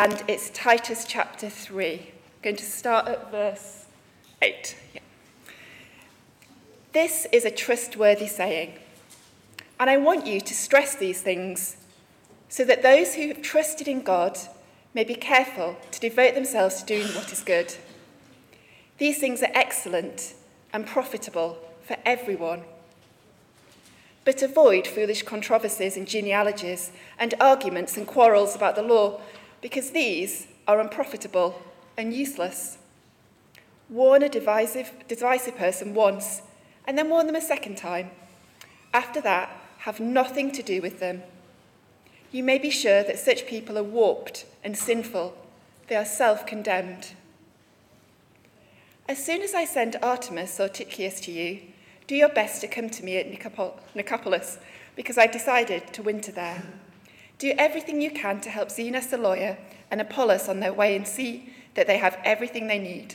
and it's Titus chapter 3. I'm going to start at verse 8. Yeah. This is a trustworthy saying, and I want you to stress these things so that those who have trusted in God may be careful to devote themselves to doing what is good. These things are excellent and profitable for everyone. But avoid foolish controversies and genealogies and arguments and quarrels about the law, because these are unprofitable and useless. Warn a divisive, divisive person once, and then warn them a second time. After that, have nothing to do with them. You may be sure that such people are warped and sinful. They are self condemned. As soon as I send Artemas or Tychicus to you, do your best to come to me at Nicopolis, because I decided to winter there. Do everything you can to help Zenas the lawyer and Apollos on their way and see that they have everything they need.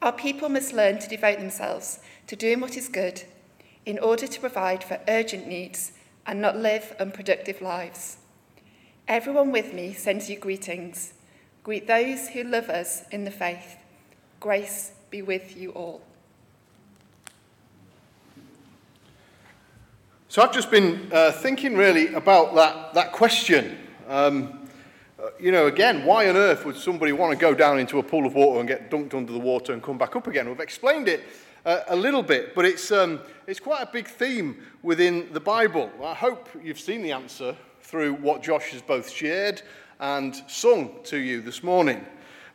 Our people must learn to devote themselves to doing what is good in order to provide for urgent needs and not live unproductive lives. Everyone with me sends you greetings. Greet those who love us in the faith. Grace be with you all. So I've just been uh, thinking really about that, that question. Um, uh, you know, again, why on earth would somebody want to go down into a pool of water and get dunked under the water and come back up again? We've explained it uh, a little bit, but it's, um, it's quite a big theme within the Bible. I hope you've seen the answer through what Josh has both shared and sung to you this morning.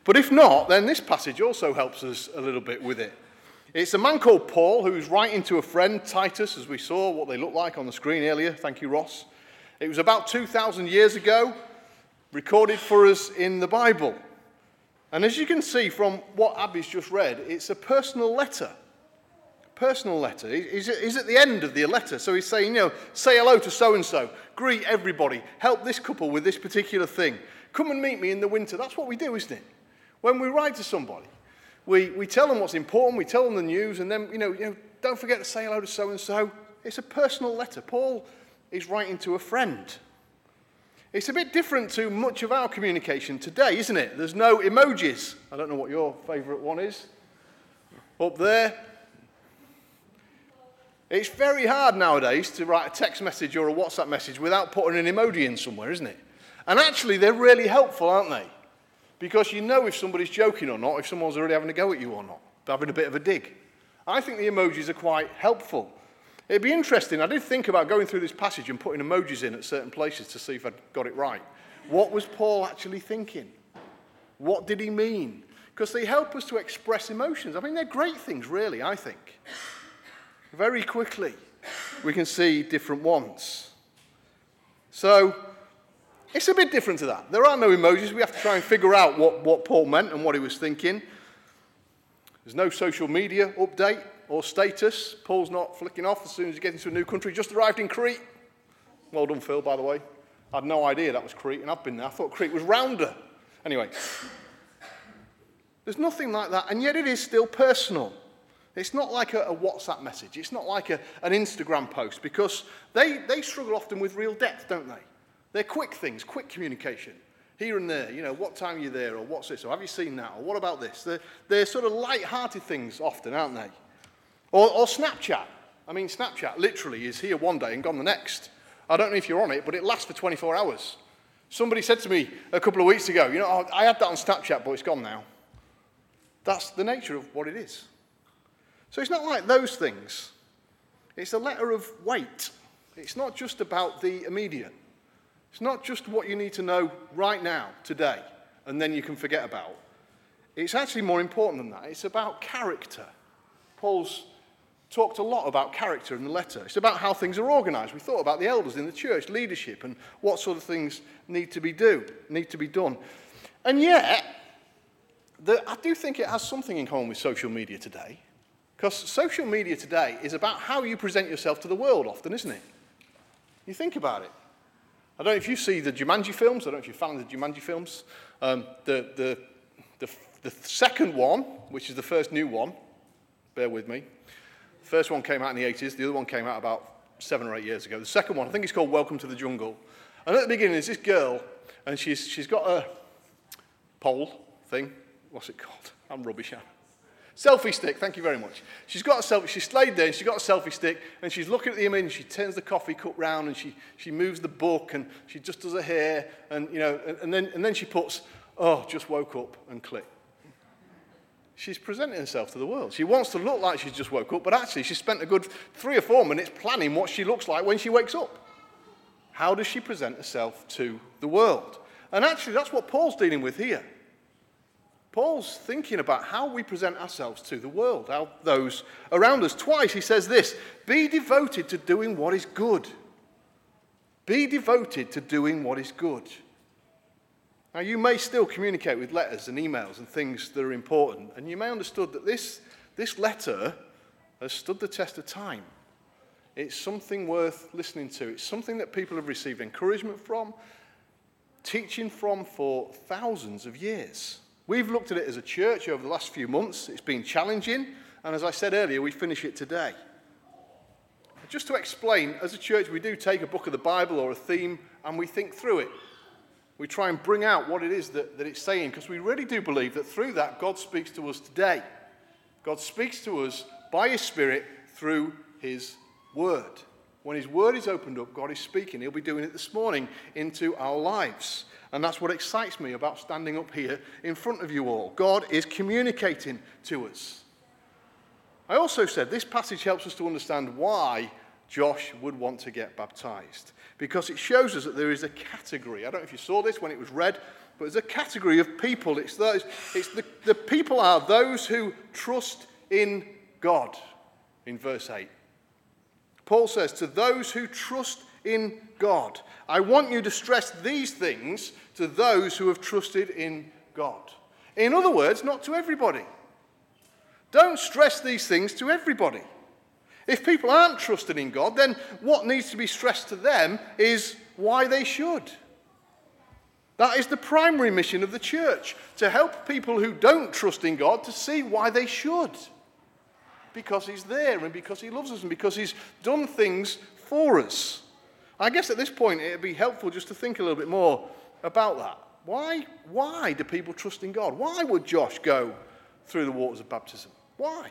But if not, then this passage also helps us a little bit with it. It's a man called Paul who's writing to a friend, Titus, as we saw what they look like on the screen earlier. Thank you, Ross. It was about 2,000 years ago, recorded for us in the Bible. And as you can see from what Abby's just read, it's a personal letter. Personal letter. He's, he's at the end of the letter, so he's saying, you know, say hello to so and so, greet everybody, help this couple with this particular thing, come and meet me in the winter. That's what we do, isn't it? When we write to somebody, we, we tell them what's important, we tell them the news, and then, you know, you know don't forget to say hello to so and so. It's a personal letter. Paul is writing to a friend. It's a bit different to much of our communication today, isn't it? There's no emojis. I don't know what your favourite one is. Up there. It's very hard nowadays to write a text message or a WhatsApp message without putting an emoji in somewhere, isn't it? And actually, they're really helpful, aren't they? Because you know if somebody's joking or not, if someone's already having a go at you or not, having a bit of a dig. I think the emojis are quite helpful. It'd be interesting. I did think about going through this passage and putting emojis in at certain places to see if I'd got it right. What was Paul actually thinking? What did he mean? Because they help us to express emotions. I mean, they're great things, really, I think. Very quickly, we can see different ones. So, it's a bit different to that. There are no emojis. We have to try and figure out what, what Paul meant and what he was thinking. There's no social media update or status. Paul's not flicking off as soon as he gets into a new country. Just arrived in Crete. Well done, Phil, by the way. I had no idea that was Crete, and I've been there. I thought Crete was rounder. Anyway, there's nothing like that, and yet it is still personal. It's not like a, a WhatsApp message. It's not like a, an Instagram post because they, they struggle often with real depth, don't they? They're quick things, quick communication. Here and there, you know, what time are you there, or what's this, or have you seen that, or what about this? They're, they're sort of light-hearted things often, aren't they? Or, or Snapchat. I mean, Snapchat literally is here one day and gone the next. I don't know if you're on it, but it lasts for 24 hours. Somebody said to me a couple of weeks ago, you know, oh, I had that on Snapchat, but it's gone now. That's the nature of what it is. So it's not like those things. It's a letter of weight. It's not just about the immediate. It's not just what you need to know right now, today, and then you can forget about. It's actually more important than that. It's about character. Paul's talked a lot about character in the letter. It's about how things are organized. We thought about the elders in the church, leadership, and what sort of things need to be do, need to be done. And yet, the, I do think it has something in common with social media today. Because social media today is about how you present yourself to the world often, isn't it? You think about it. I don't know if you see the Jumanji films. I don't know if you're a fan of the Jumanji films. Um, the, the, the, the second one, which is the first new one, bear with me. The first one came out in the 80s. The other one came out about seven or eight years ago. The second one, I think it's called Welcome to the Jungle. And at the beginning, there's this girl, and she's, she's got a, pole thing. What's it called? I'm rubbish at Selfie stick, thank you very much. She's got a selfie, she's laid there and she's got a selfie stick and she's looking at the image, and she turns the coffee cup round and she, she moves the book and she just does her hair and, you know, and, and, then, and then she puts, oh, just woke up and click. She's presenting herself to the world. She wants to look like she's just woke up, but actually she spent a good three or four minutes planning what she looks like when she wakes up. How does she present herself to the world? And actually, that's what Paul's dealing with here. Paul's thinking about how we present ourselves to the world, how those around us. Twice he says this be devoted to doing what is good. Be devoted to doing what is good. Now, you may still communicate with letters and emails and things that are important, and you may understood that this, this letter has stood the test of time. It's something worth listening to. It's something that people have received encouragement from, teaching from for thousands of years. We've looked at it as a church over the last few months. It's been challenging, and as I said earlier, we finish it today. Just to explain, as a church, we do take a book of the Bible or a theme and we think through it. We try and bring out what it is that, that it's saying because we really do believe that through that, God speaks to us today. God speaks to us by His Spirit through His Word. When His Word is opened up, God is speaking. He'll be doing it this morning into our lives. And that's what excites me about standing up here in front of you all. God is communicating to us. I also said this passage helps us to understand why Josh would want to get baptized. Because it shows us that there is a category. I don't know if you saw this when it was read, but there's a category of people. It's those, it's the, the people are those who trust in God, in verse 8. Paul says, To those who trust in God. I want you to stress these things to those who have trusted in God. In other words, not to everybody. Don't stress these things to everybody. If people aren't trusting in God, then what needs to be stressed to them is why they should. That is the primary mission of the church to help people who don't trust in God to see why they should. Because He's there and because He loves us and because He's done things for us. I guess at this point it would be helpful just to think a little bit more about that. Why, why do people trust in God? Why would Josh go through the waters of baptism? Why?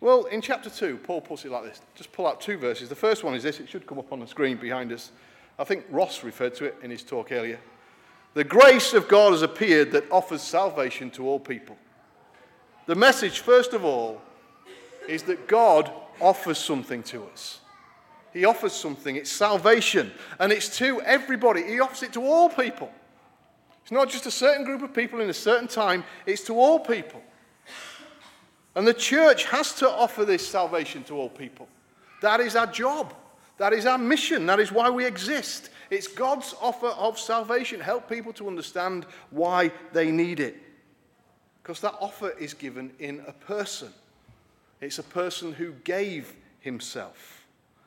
Well, in chapter 2, Paul puts it like this. Just pull out two verses. The first one is this. It should come up on the screen behind us. I think Ross referred to it in his talk earlier. The grace of God has appeared that offers salvation to all people. The message, first of all, is that God offers something to us. He offers something. It's salvation. And it's to everybody. He offers it to all people. It's not just a certain group of people in a certain time, it's to all people. And the church has to offer this salvation to all people. That is our job. That is our mission. That is why we exist. It's God's offer of salvation. Help people to understand why they need it. Because that offer is given in a person. It's a person who gave himself.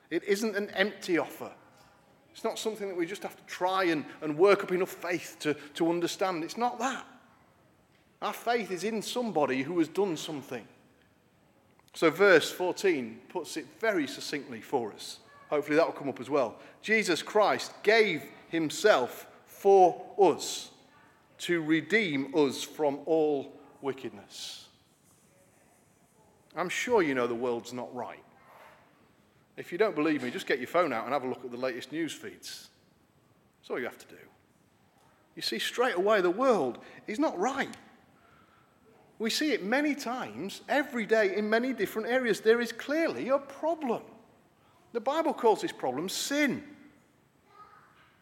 It isn't an empty offer. It's not something that we just have to try and, and work up enough faith to, to understand. It's not that. Our faith is in somebody who has done something. So, verse 14 puts it very succinctly for us. Hopefully, that will come up as well. Jesus Christ gave himself for us to redeem us from all wickedness. I'm sure you know the world's not right. If you don't believe me, just get your phone out and have a look at the latest news feeds. That's all you have to do. You see, straight away, the world is not right. We see it many times, every day, in many different areas. There is clearly a problem. The Bible calls this problem sin.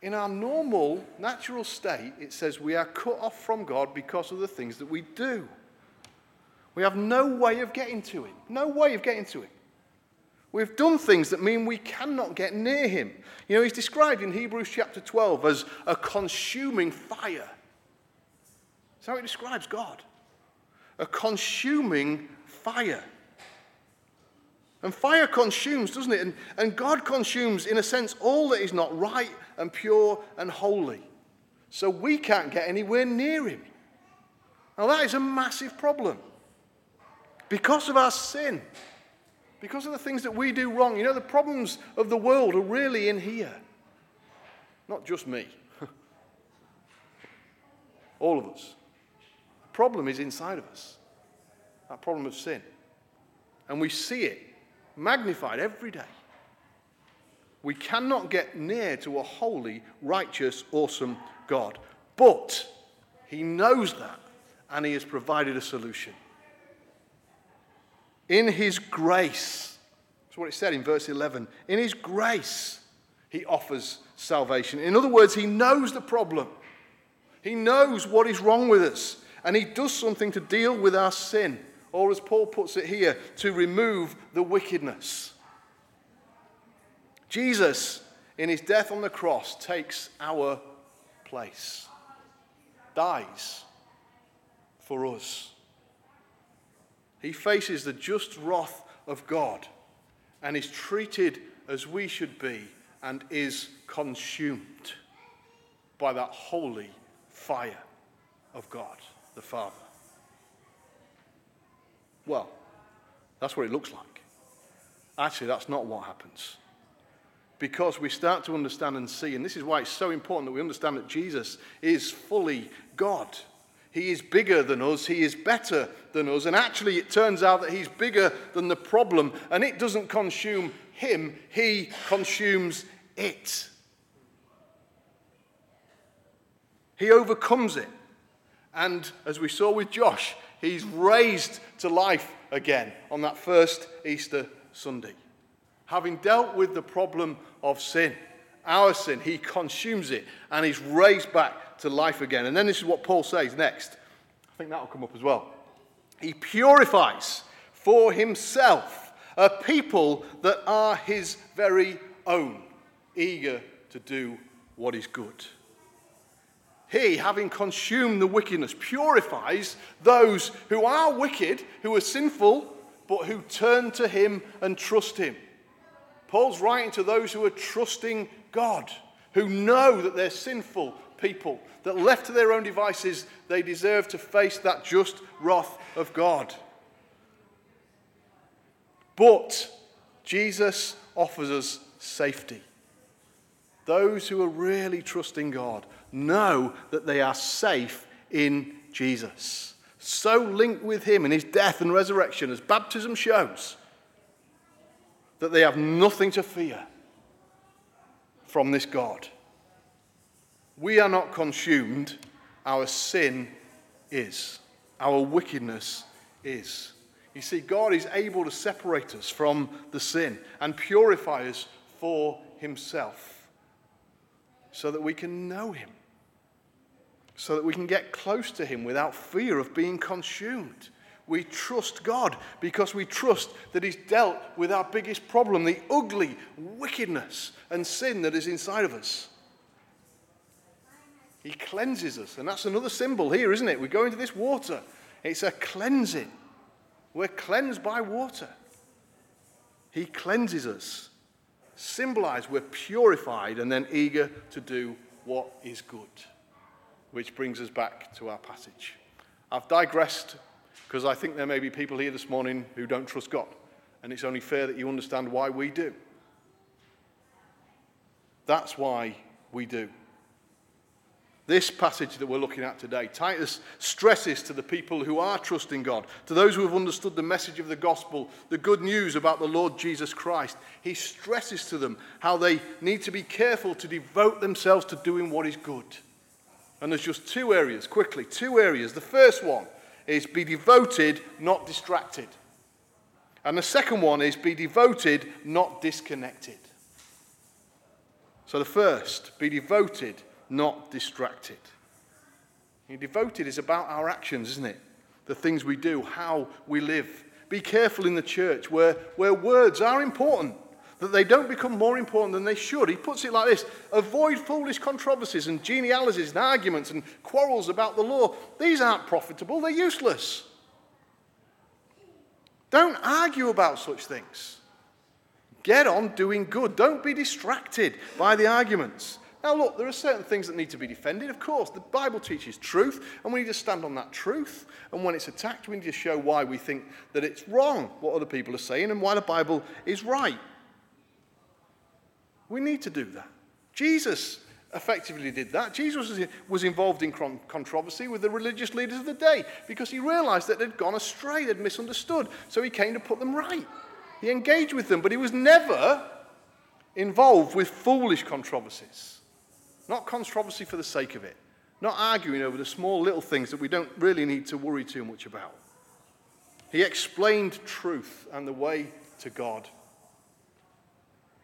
In our normal, natural state, it says we are cut off from God because of the things that we do. We have no way of getting to Him. No way of getting to Him. We've done things that mean we cannot get near him. You know, he's described in Hebrews chapter 12 as a consuming fire. That's how he describes God a consuming fire. And fire consumes, doesn't it? And, and God consumes, in a sense, all that is not right and pure and holy. So we can't get anywhere near him. Now, that is a massive problem because of our sin because of the things that we do wrong. You know, the problems of the world are really in here, not just me. All of us. The problem is inside of us that problem of sin. And we see it magnified every day. We cannot get near to a holy, righteous, awesome God. But He knows that, and He has provided a solution. In His grace, that's what it said in verse 11. In His grace, He offers salvation. In other words, He knows the problem, He knows what is wrong with us, and He does something to deal with our sin, or as Paul puts it here, to remove the wickedness. Jesus, in his death on the cross, takes our place, dies for us. He faces the just wrath of God and is treated as we should be and is consumed by that holy fire of God the Father. Well, that's what it looks like. Actually, that's not what happens because we start to understand and see, and this is why it's so important that we understand that Jesus is fully God. He is bigger than us, He is better than us, and actually it turns out that He's bigger than the problem, and it doesn't consume Him, He consumes it. He overcomes it. And as we saw with Josh, he's raised to life again on that first Easter Sunday having dealt with the problem of sin, our sin, he consumes it and he's raised back to life again. And then this is what Paul says next. I think that'll come up as well. He purifies for himself a people that are his very own, eager to do what is good. He, having consumed the wickedness, purifies those who are wicked, who are sinful, but who turn to him and trust him. Paul's writing to those who are trusting God, who know that they're sinful people, that left to their own devices, they deserve to face that just wrath of God. But Jesus offers us safety. Those who are really trusting God know that they are safe in Jesus. So linked with Him in His death and resurrection, as baptism shows that they have nothing to fear from this God. We are not consumed, our sin is, our wickedness is. You see, God is able to separate us from the sin and purify us for Himself so that we can know Him, so that we can get close to Him without fear of being consumed. We trust God because we trust that He's dealt with our biggest problem, the ugly wickedness and sin that is inside of us. He cleanses us. And that's another symbol here, isn't it? We go into this water, it's a cleansing. We're cleansed by water. He cleanses us. Symbolized, we're purified and then eager to do what is good. Which brings us back to our passage. I've digressed because I think there may be people here this morning who don't trust God, and it's only fair that you understand why we do. That's why we do. This passage that we're looking at today, Titus stresses to the people who are trusting God, to those who have understood the message of the gospel, the good news about the Lord Jesus Christ, he stresses to them how they need to be careful to devote themselves to doing what is good. And there's just two areas, quickly, two areas. The first one is be devoted, not distracted. And the second one is be devoted, not disconnected. So the first, be devoted, not distracted. Devoted is about our actions, isn't it? The things we do, how we live. Be careful in the church where, where words are important that they don't become more important than they should. He puts it like this avoid foolish controversies and genealogies and arguments and quarrels about the law. These aren't profitable, they're useless. Don't argue about such things. Get on doing good. Don't be distracted by the arguments. Now, look, there are certain things that need to be defended. Of course, the Bible teaches truth, and we need to stand on that truth. And when it's attacked, we need to show why we think that it's wrong, what other people are saying, and why the Bible is right. We need to do that. Jesus effectively did that. Jesus was involved in controversy with the religious leaders of the day because he realized that they'd gone astray, they'd misunderstood. So he came to put them right. He engaged with them, but he was never involved with foolish controversies. Not controversy for the sake of it, not arguing over the small little things that we don't really need to worry too much about. He explained truth and the way to God.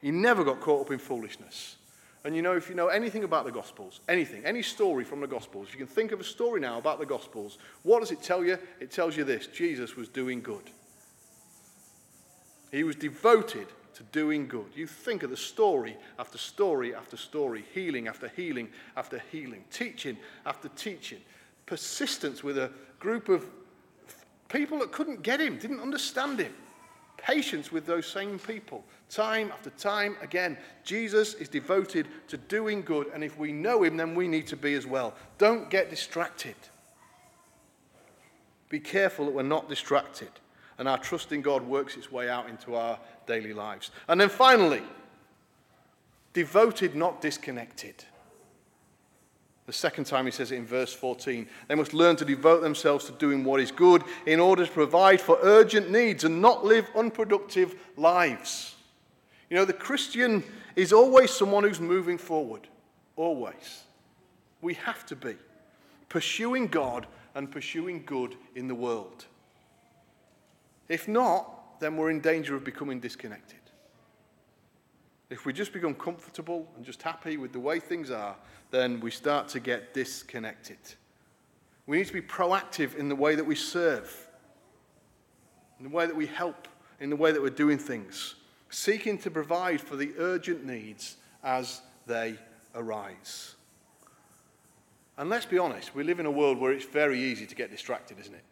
He never got caught up in foolishness. And you know, if you know anything about the Gospels, anything, any story from the Gospels, if you can think of a story now about the Gospels, what does it tell you? It tells you this Jesus was doing good. He was devoted to doing good. You think of the story after story after story, healing after healing after healing, teaching after teaching, persistence with a group of people that couldn't get him, didn't understand him, patience with those same people, Time after time again, Jesus is devoted to doing good, and if we know him, then we need to be as well. Don't get distracted. Be careful that we're not distracted, and our trust in God works its way out into our daily lives. And then finally, devoted, not disconnected. The second time he says it in verse 14. They must learn to devote themselves to doing what is good in order to provide for urgent needs and not live unproductive lives. You know, the Christian is always someone who's moving forward. Always. We have to be. Pursuing God and pursuing good in the world. If not, then we're in danger of becoming disconnected. If we just become comfortable and just happy with the way things are, then we start to get disconnected. We need to be proactive in the way that we serve, in the way that we help, in the way that we're doing things seeking to provide for the urgent needs as they arise. And let's be honest, we live in a world where it's very easy to get distracted, isn't it?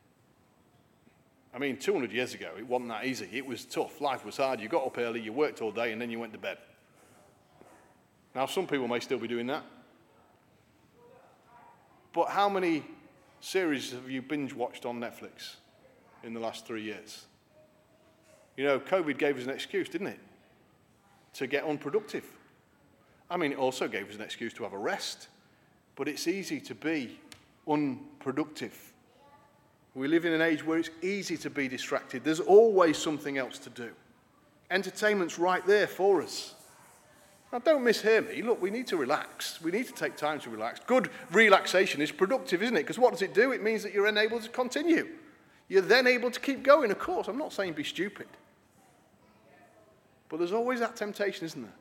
I mean, 200 years ago, it wasn't that easy. It was tough. Life was hard. You got up early, you worked all day, and then you went to bed. Now, some people may still be doing that. But how many series have you binge watched on Netflix in the last three years? You know, COVID gave us an excuse, didn't it? To get unproductive. I mean, it also gave us an excuse to have a rest, but it's easy to be unproductive. We live in an age where it's easy to be distracted. There's always something else to do. Entertainment's right there for us. Now, don't mishear me. Look, we need to relax. We need to take time to relax. Good relaxation is productive, isn't it? Because what does it do? It means that you're enabled to continue. You're then able to keep going. Of course, I'm not saying be stupid. But there's always that temptation, isn't there?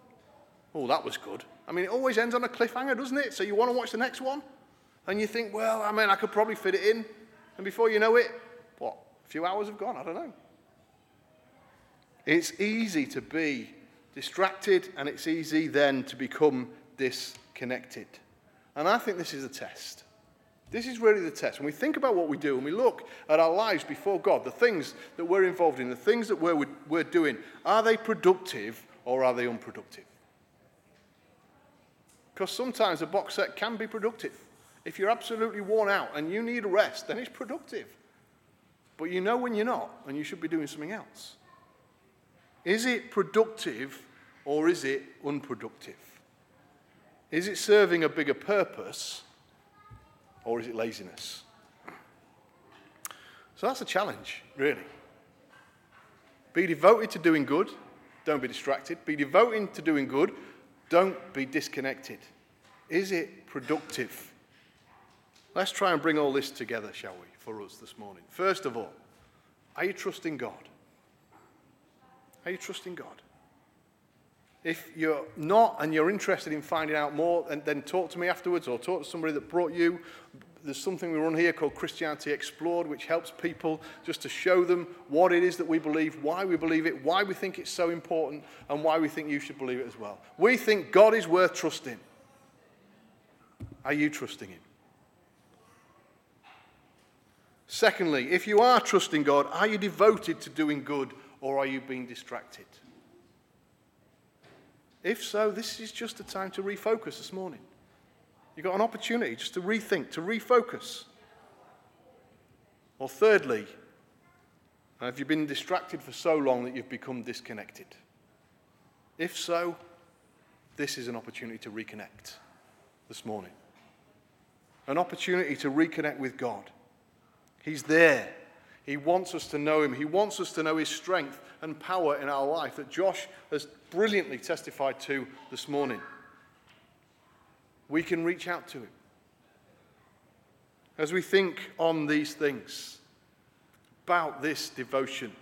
Oh, that was good. I mean, it always ends on a cliffhanger, doesn't it? So you want to watch the next one? And you think, well, I mean, I could probably fit it in. And before you know it, what? A few hours have gone? I don't know. It's easy to be distracted, and it's easy then to become disconnected. And I think this is a test. This is really the test. When we think about what we do and we look at our lives before God, the things that we're involved in, the things that we're, we're doing, are they productive or are they unproductive? Because sometimes a box set can be productive. If you're absolutely worn out and you need rest, then it's productive. But you know when you're not, and you should be doing something else. Is it productive or is it unproductive? Is it serving a bigger purpose or is it laziness? So that's a challenge, really. Be devoted to doing good, don't be distracted. Be devoted to doing good, don't be disconnected. Is it productive? Let's try and bring all this together, shall we, for us this morning. First of all, are you trusting God? Are you trusting God? If you're not and you're interested in finding out more, then, then talk to me afterwards or talk to somebody that brought you. There's something we run here called Christianity Explored, which helps people just to show them what it is that we believe, why we believe it, why we think it's so important, and why we think you should believe it as well. We think God is worth trusting. Are you trusting Him? Secondly, if you are trusting God, are you devoted to doing good or are you being distracted? If so, this is just a time to refocus this morning. You've got an opportunity just to rethink, to refocus. Or thirdly, have you been distracted for so long that you've become disconnected? If so, this is an opportunity to reconnect. this morning. An opportunity to reconnect with God. He's there. He wants us to know Him. He wants us to know His strength and power in our life that Josh has brilliantly testified to this morning. We can reach out to Him. As we think on these things, about this devotion